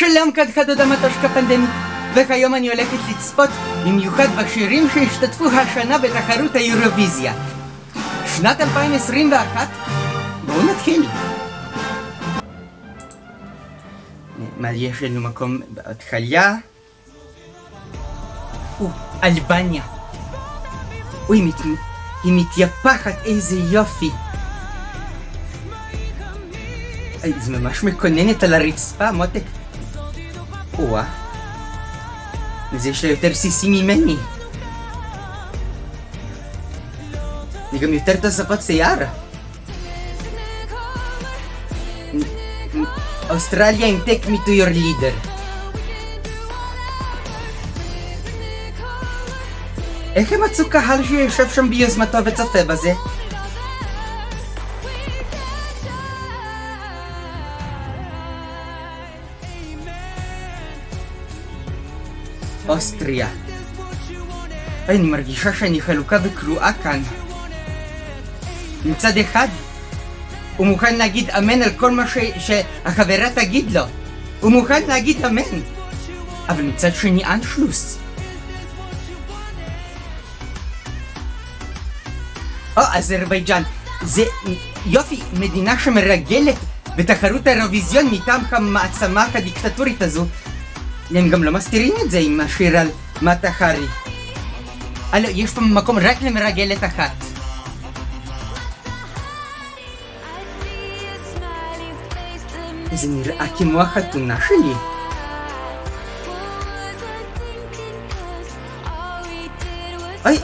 שלום כדכדוד המטושקה פנדמית, וכיום אני הולכת לצפות במיוחד בשירים שהשתתפו השנה בתחרות האירוויזיה. שנת 2021, בואו נתחיל. מה יש לנו מקום בהתחלה? או, אלבניה. אוי, מת... היא מתייפחת, איזה יופי. זה ממש מקוננת על הרצפה, מותק. או-אה. אז יש לה יותר סיסי ממני. היא גם יותר תוספות שיער. אוסטרליה עם take me to your leader. איך הם מצאו קהל שיושב שם ביוזמתו וצופה בזה? אוסטריה. אני מרגישה שאני חלוקה וקרועה כאן. מצד אחד, הוא מוכן להגיד אמן על כל מה ש... שהחברה תגיד לו. הוא מוכן להגיד אמן. אבל מצד שני אנשלוס. או, אזרבייג'אן. זה יופי, מדינה שמרגלת בתחרות האירוויזיון מטעם המעצמה הדיקטטורית הזו. הם גם לא מסתירים את זה עם השיר על מטה חרי. הלו, יש פה מקום רק למרגלת אחת. זה נראה כמו החתונה שלי. אוי!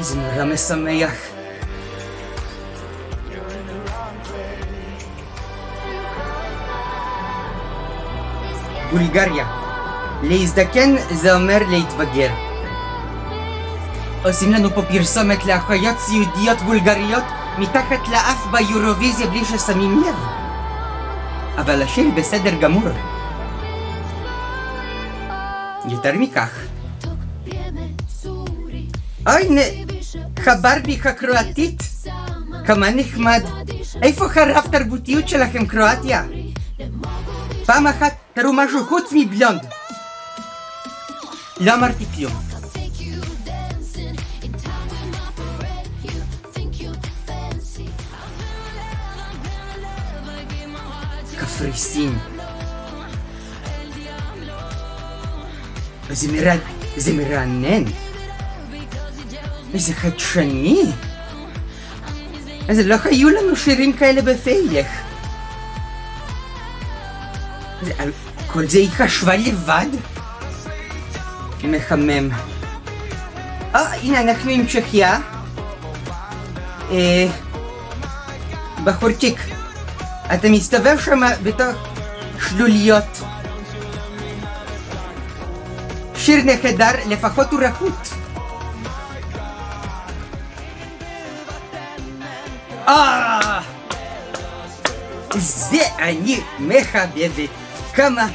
זה נורא משמח. בולגריה. להזדקן זה אומר להתבגר. עושים לנו פה פרסומת לאחיות סיעודיות בולגריות מתחת לאף ביורוויזיה בלי ששמים לב. אבל השיר בסדר גמור. יותר מכך. אוי, נ... חברבי הקרואטית? כמה נחמד. איפה הרב תרבותיות שלכם, קרואטיה? פעם אחת תראו משהו חוץ מבלונד. לא אמרתי כלום. קפריסין. זה מרענן. זה מרענן. איזה חדשני. אז לא היו לנו שירים כאלה בפייך. כל זה היא חשבה לבד? מחמם. אה, הנה אנחנו עם צ'כיה. אה... בחורצ'יק, אתה מסתובב שם בתוך שלוליות. שיר נהדר, לפחות הוא רהוט. אה! זה אני מחבבת. כמה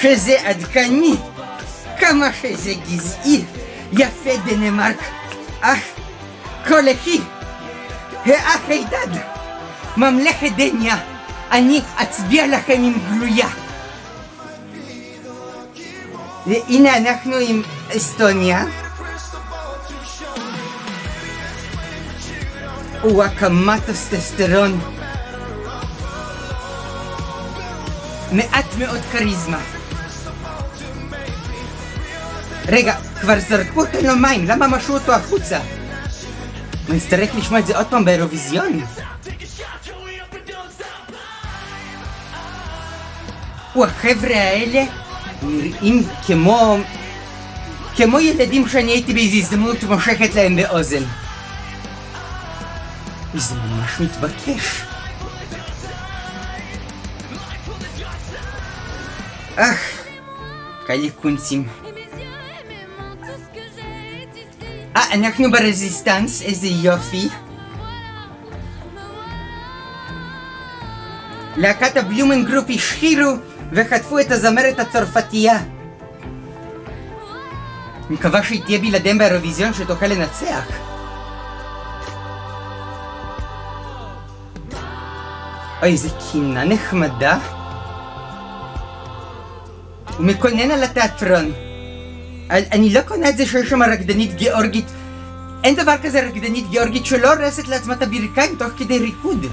שזה עדכני, כמה שזה גזעי, יפה דנמרק, אך כל אחי, האח הידד, ממלכת דניה, אני אצביע לכם עם גלויה. והנה אנחנו עם אסטוניה. וואקמה טסטסטרון. מעט מאוד כריזמה. רגע, כבר זרקו אותנו מים, למה משו אותו החוצה? נצטרך לשמוע את זה עוד פעם באירוויזיון? החבר'ה האלה נראים כמו... כמו ילדים שאני הייתי באיזו הזדמנות מושכת להם באוזן. זה ממש מתבקש. כאלה קונצים. אה, אנחנו ברזיסטנס, איזה יופי. להקת ה Blue Man Group השחירו וחטפו את הזמרת הצרפתייה. מקווה שהיא תהיה בלעדיהם באירוויזיון שתוכל לנצח. אוי, איזה קינה נחמדה. הוא מקונן על התיאטרון. אני לא קונה את זה שיש שם רקדנית גיאורגית. אין דבר כזה רקדנית גיאורגית שלא הורסת לעצמה את הברכיים תוך כדי ריקוד.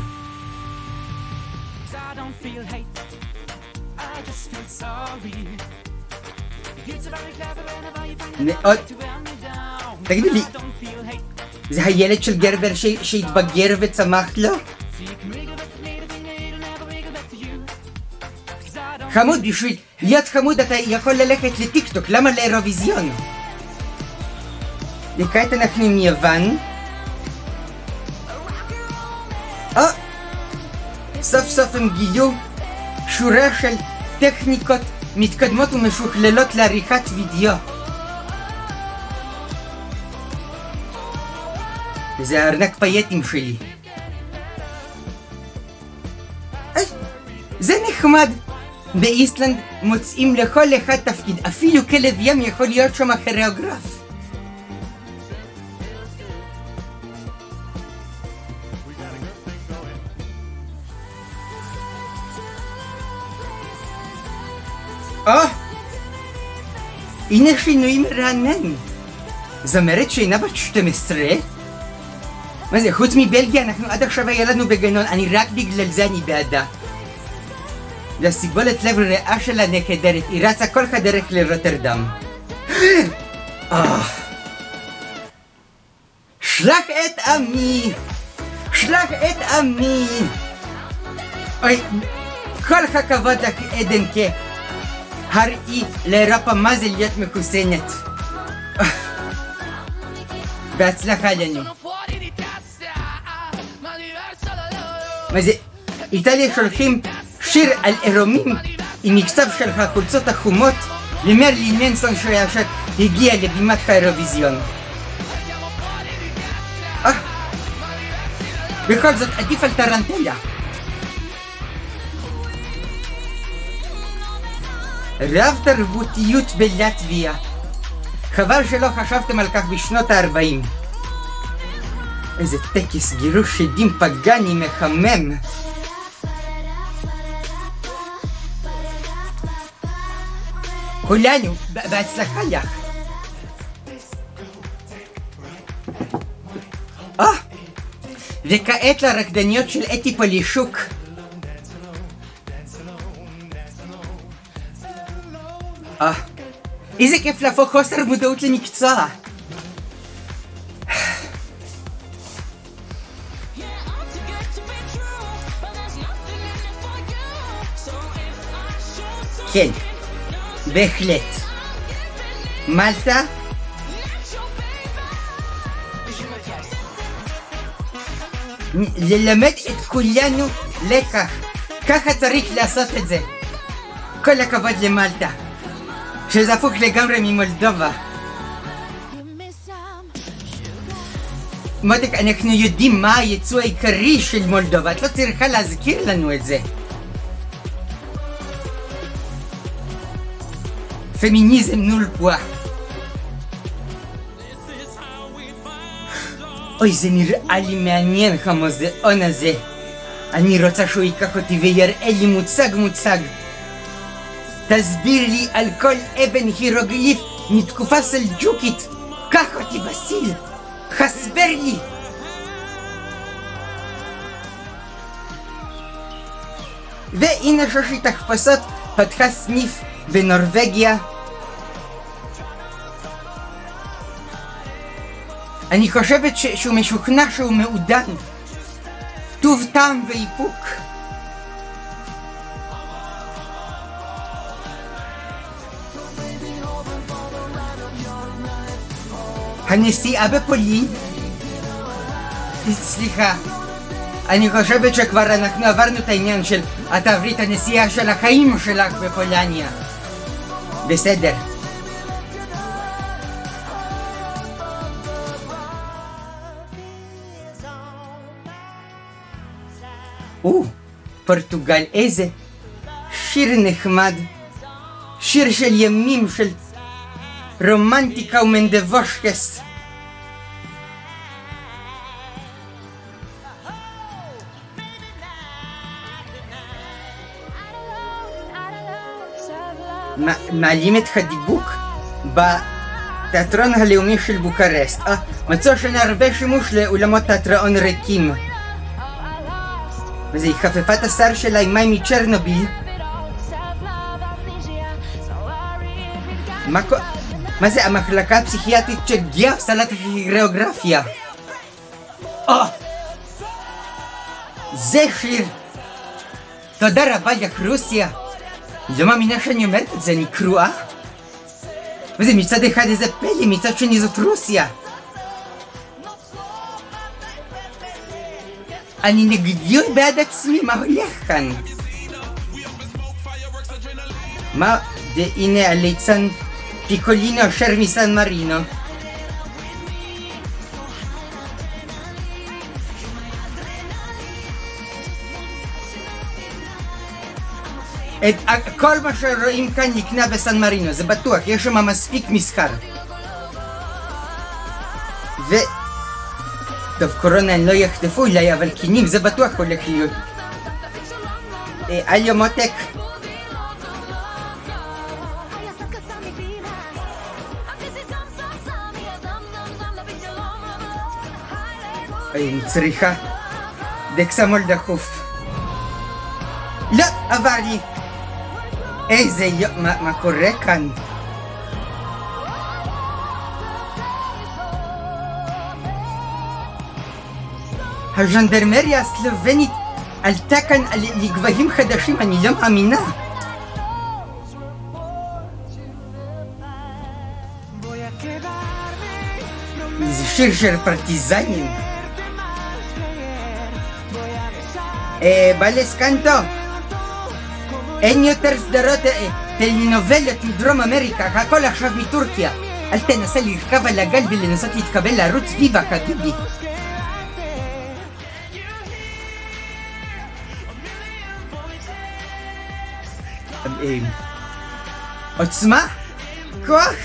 מאוד... תגידו לי, זה הילד של גרבר. שהתבגר וצמח לו? חמוד, בשביל להיות חמוד אתה יכול ללכת לטיקטוק, למה לאירוויזיון? וכעת אנחנו עם יוון. או! סוף סוף הם גילו שורה של טכניקות מתקדמות ומשוכללות לעריכת וידאו. וזה הארנק פייטים שלי. היי, זה נחמד. באיסלנד מוצאים לכל אחד תפקיד, אפילו כלב ים יכול להיות שם הכוריאוגרף. או! הנה שינוי מרענן. זמרת שאינה בת 12? מה זה, חוץ מבלגיה אנחנו עד עכשיו היה לנו בגנון, אני רק בגלל זה אני בעדה. לסיבולת לב ריאה שלה נהדרת, היא רצה כל הדרך לרוטרדם. שלח את עמי! שלח את עמי! אוי, כל הכבוד לך עדן ק... הראי לאירופה מה זה להיות מחוסנת. בהצלחה לנו. מה זה, איטליה שולחים שיר על עירומים עם מקצב של החולצות החומות למרלין מנסון שעכשיו הגיע לבימת האירוויזיון. אה, בכל זאת עדיף על טרנטלה. רב תרבותיות בלטביה. חבל שלא חשבתם על כך בשנות ה-40. איזה טקס גירוש שדים פגאני מחמם. כולנו, ב- בהצלחה לך. אה, וכעת לרקדניות של אתי פולישוק. אה, איזה כיף להפוך חוסר מודעות למקצוע. כן, בהחלט. מלטה? ללמד את כולנו לקח. ככה צריך לעשות את זה. כל הכבוד למלטה. שזה הפוך לגמרי ממולדובה. מותק, אנחנו יודעים מה הייצוא העיקרי של מולדובה, את לא צריכה להזכיר לנו את זה. פמיניזם נול פואה. אוי, זה נראה לי מעניין המוזיאון הזה. אני רוצה שהוא ייקח אותי ויראה לי מוצג מוצג. תסביר לי על כל אבן הירוגליף מתקופה סלג'וקית. קח אותי בסיל. הסבר לי. והנה שושית תחפושות פתחה סניף בנורבגיה. אני חושבת ש- שהוא משוכנע שהוא מעודן. טוב טעם ואיפוק. הנסיעה בפולין? סליחה, אני חושבת שכבר אנחנו עברנו את העניין של את הנסיעה של החיים שלך בפולניה. בסדר. או, פורטוגל, איזה שיר נחמד. שיר של ימים של רומנטיקה ומנדבושקס. מעלים את הדיבוק בתיאטרון הלאומי של בוקרשט. אה, מצאו השנה הרבה שימוש לאולמות תיאטרון ריקים. וזה את השר שלה עם מים מצ'רנוביל. מה. מה זה המחלקה הפסיכיאטרית של גיה עושה הכיריאוגרפיה? או! זה שיר! תודה רבה לך רוסיה! אני לא מאמינה שאני אומרת את זה, אני קרואה? וזה מצד אחד איזה פלא, מצד שני זאת רוסיה! אני נגדי או בעד עצמי, מה הולך כאן? מה? זה הנה הליצן פיקולינו אשר מסן מרינו. את ה- כל מה שרואים כאן נקנה בסן מרינו, זה בטוח, יש שם מספיק מסחר. ו... טוב, קורונה הם לא יחטפו אליי, אבל קינים זה בטוח הולך להיות. אה, אלו מותק, אה, אני צריכה דקסמול דחוף. לא, עבר לי. איזה יו... מה, מה קורה כאן? הז'נדרמריה הסלובנית עלתה כאן לגבהים חדשים, אני לא מאמינה. זה שיר של פרטיזנים. אה, בלס קנטו, אין יותר סדרות אה, טלנובלות מדרום אמריקה, הכל עכשיו מטורקיה. אל תנסה לרכב על הגל ולנסות להתקבל לערוץ ויבה, חביבי. אה, עוצמה? כוח?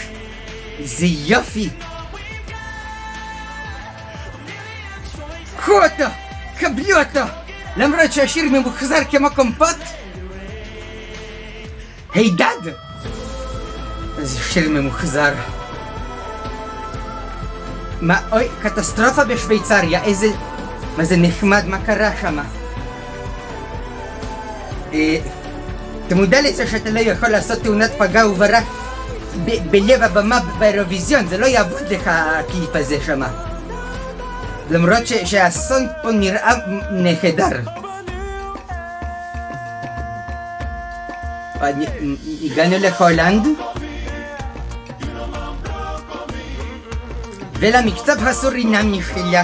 איזה יופי! קחו אותו! קבלו אותו! למרות שהשיר ממוחזר כמו קומפוט? הידד! איזה שיר ממוחזר. מה, אוי, קטסטרופה בשוויצריה, איזה... מה זה נחמד, מה קרה שמה? אה, אתה מודע לזה שאתה לא יכול לעשות תאונת פגע וברח בלב הבמה באירוויזיון, זה לא יעבוד לך הקליפ הזה שמה. למרות שהאסון פה נראה נהדר. אני- הגענו להולנד ולמקצב הסורינמי שלה.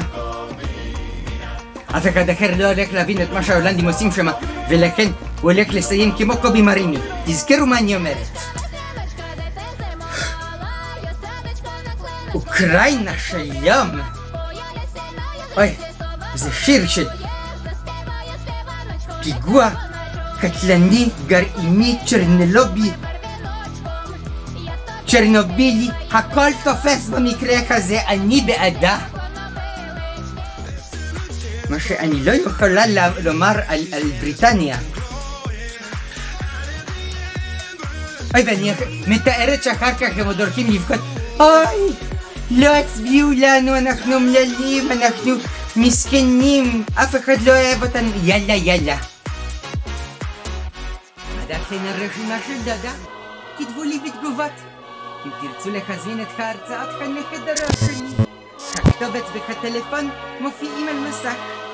אף אחד אחר לא הולך להבין את מה שההולנדים עושים שם ולכן הוא הולך לסיים כמו קובי מריני. תזכרו מה אני אומרת. אוקראינה שלום! אוי, זה שיר של פיגוע קטלני, גרעיני, צ'רנלובי, צ'רנובילי, הכל תופס במקרה הזה, אני בעדה. מה שאני לא יכולה לומר על, על בריטניה. אוי, ואני מתארת שאחר כך הם עוד הולכים לבכות, אוי, לא הצביעו לנו, אנחנו אומללים, אנחנו מסכנים, אף אחד לא אוהב אותנו, יאללה, יאללה. בדקתם הרשימה של דדה? כתבו לי בתגובות. אם תרצו להזמין את ההרצאות כאן מחדרו שלי, הכתובת והטלפון מופיעים על מסך.